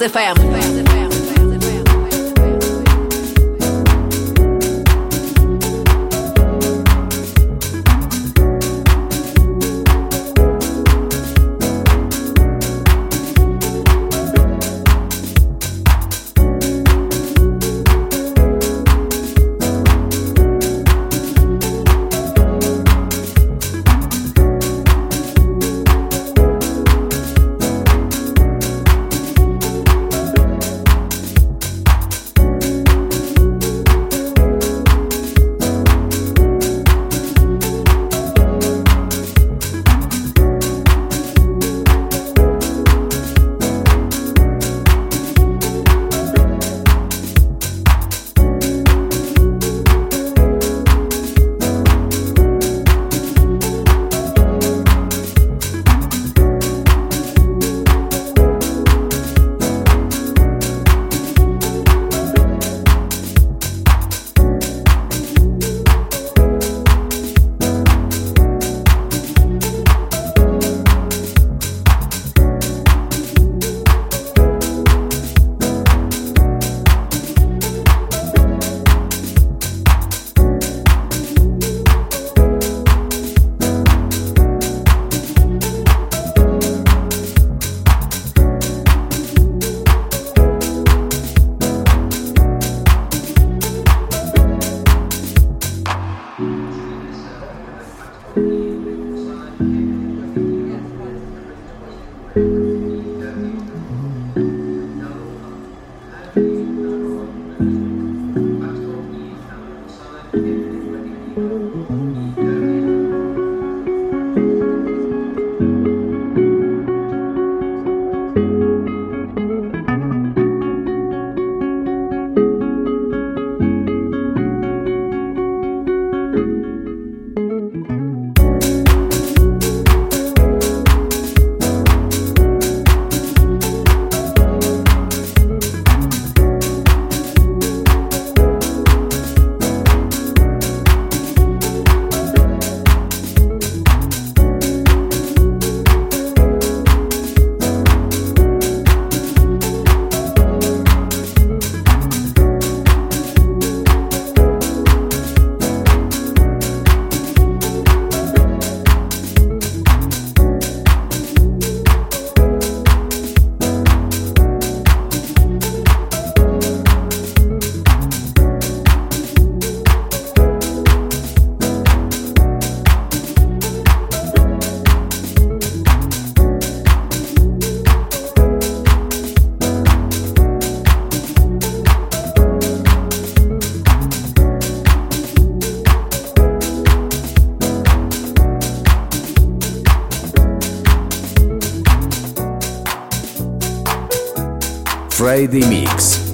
На Кузбасс-ФМ. Friday Mix.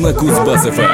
На Кузбасс-ФМ.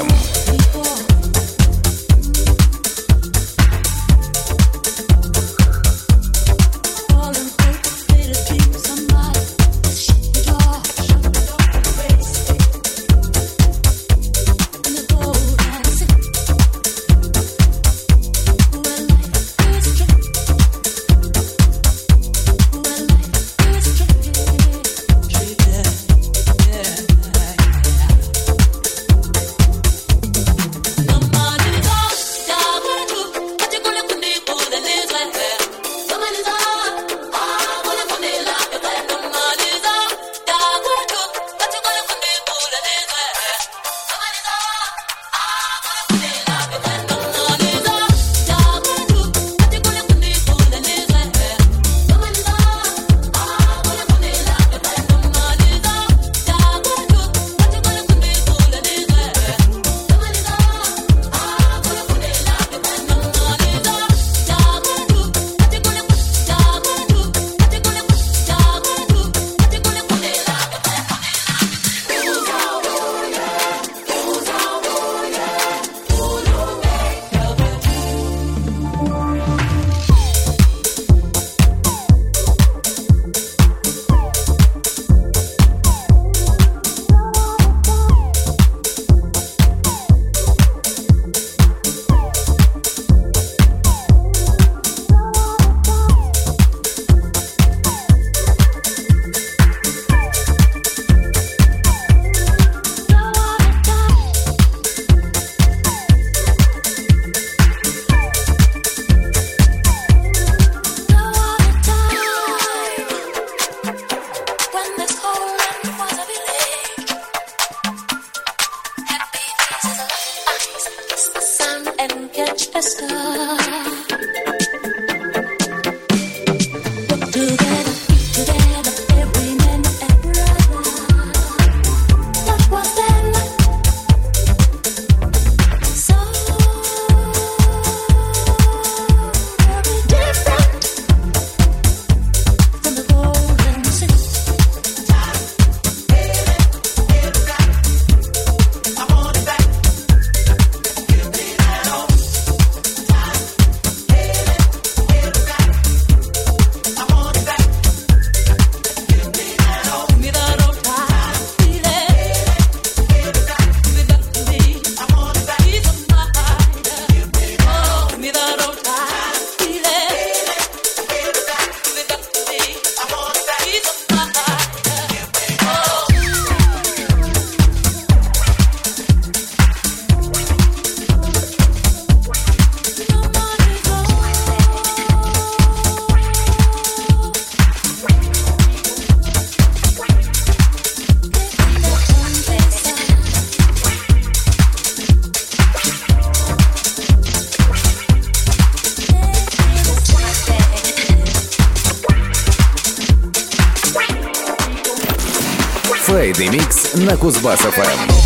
На Кузбасс-ФМ.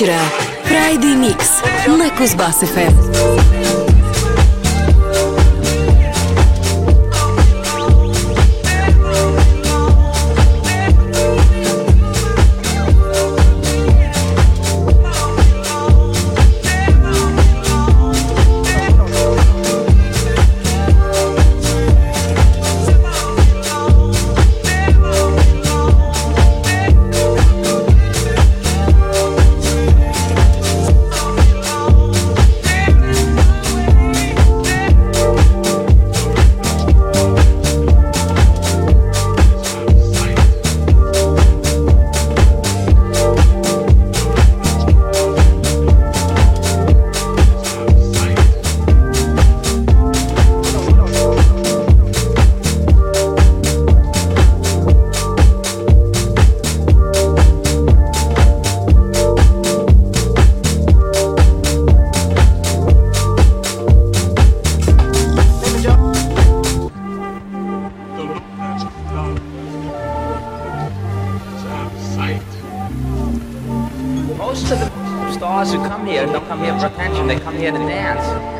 11 вечера. Friday Mix на Кузбасс-ФМ. attention. They come here to dance.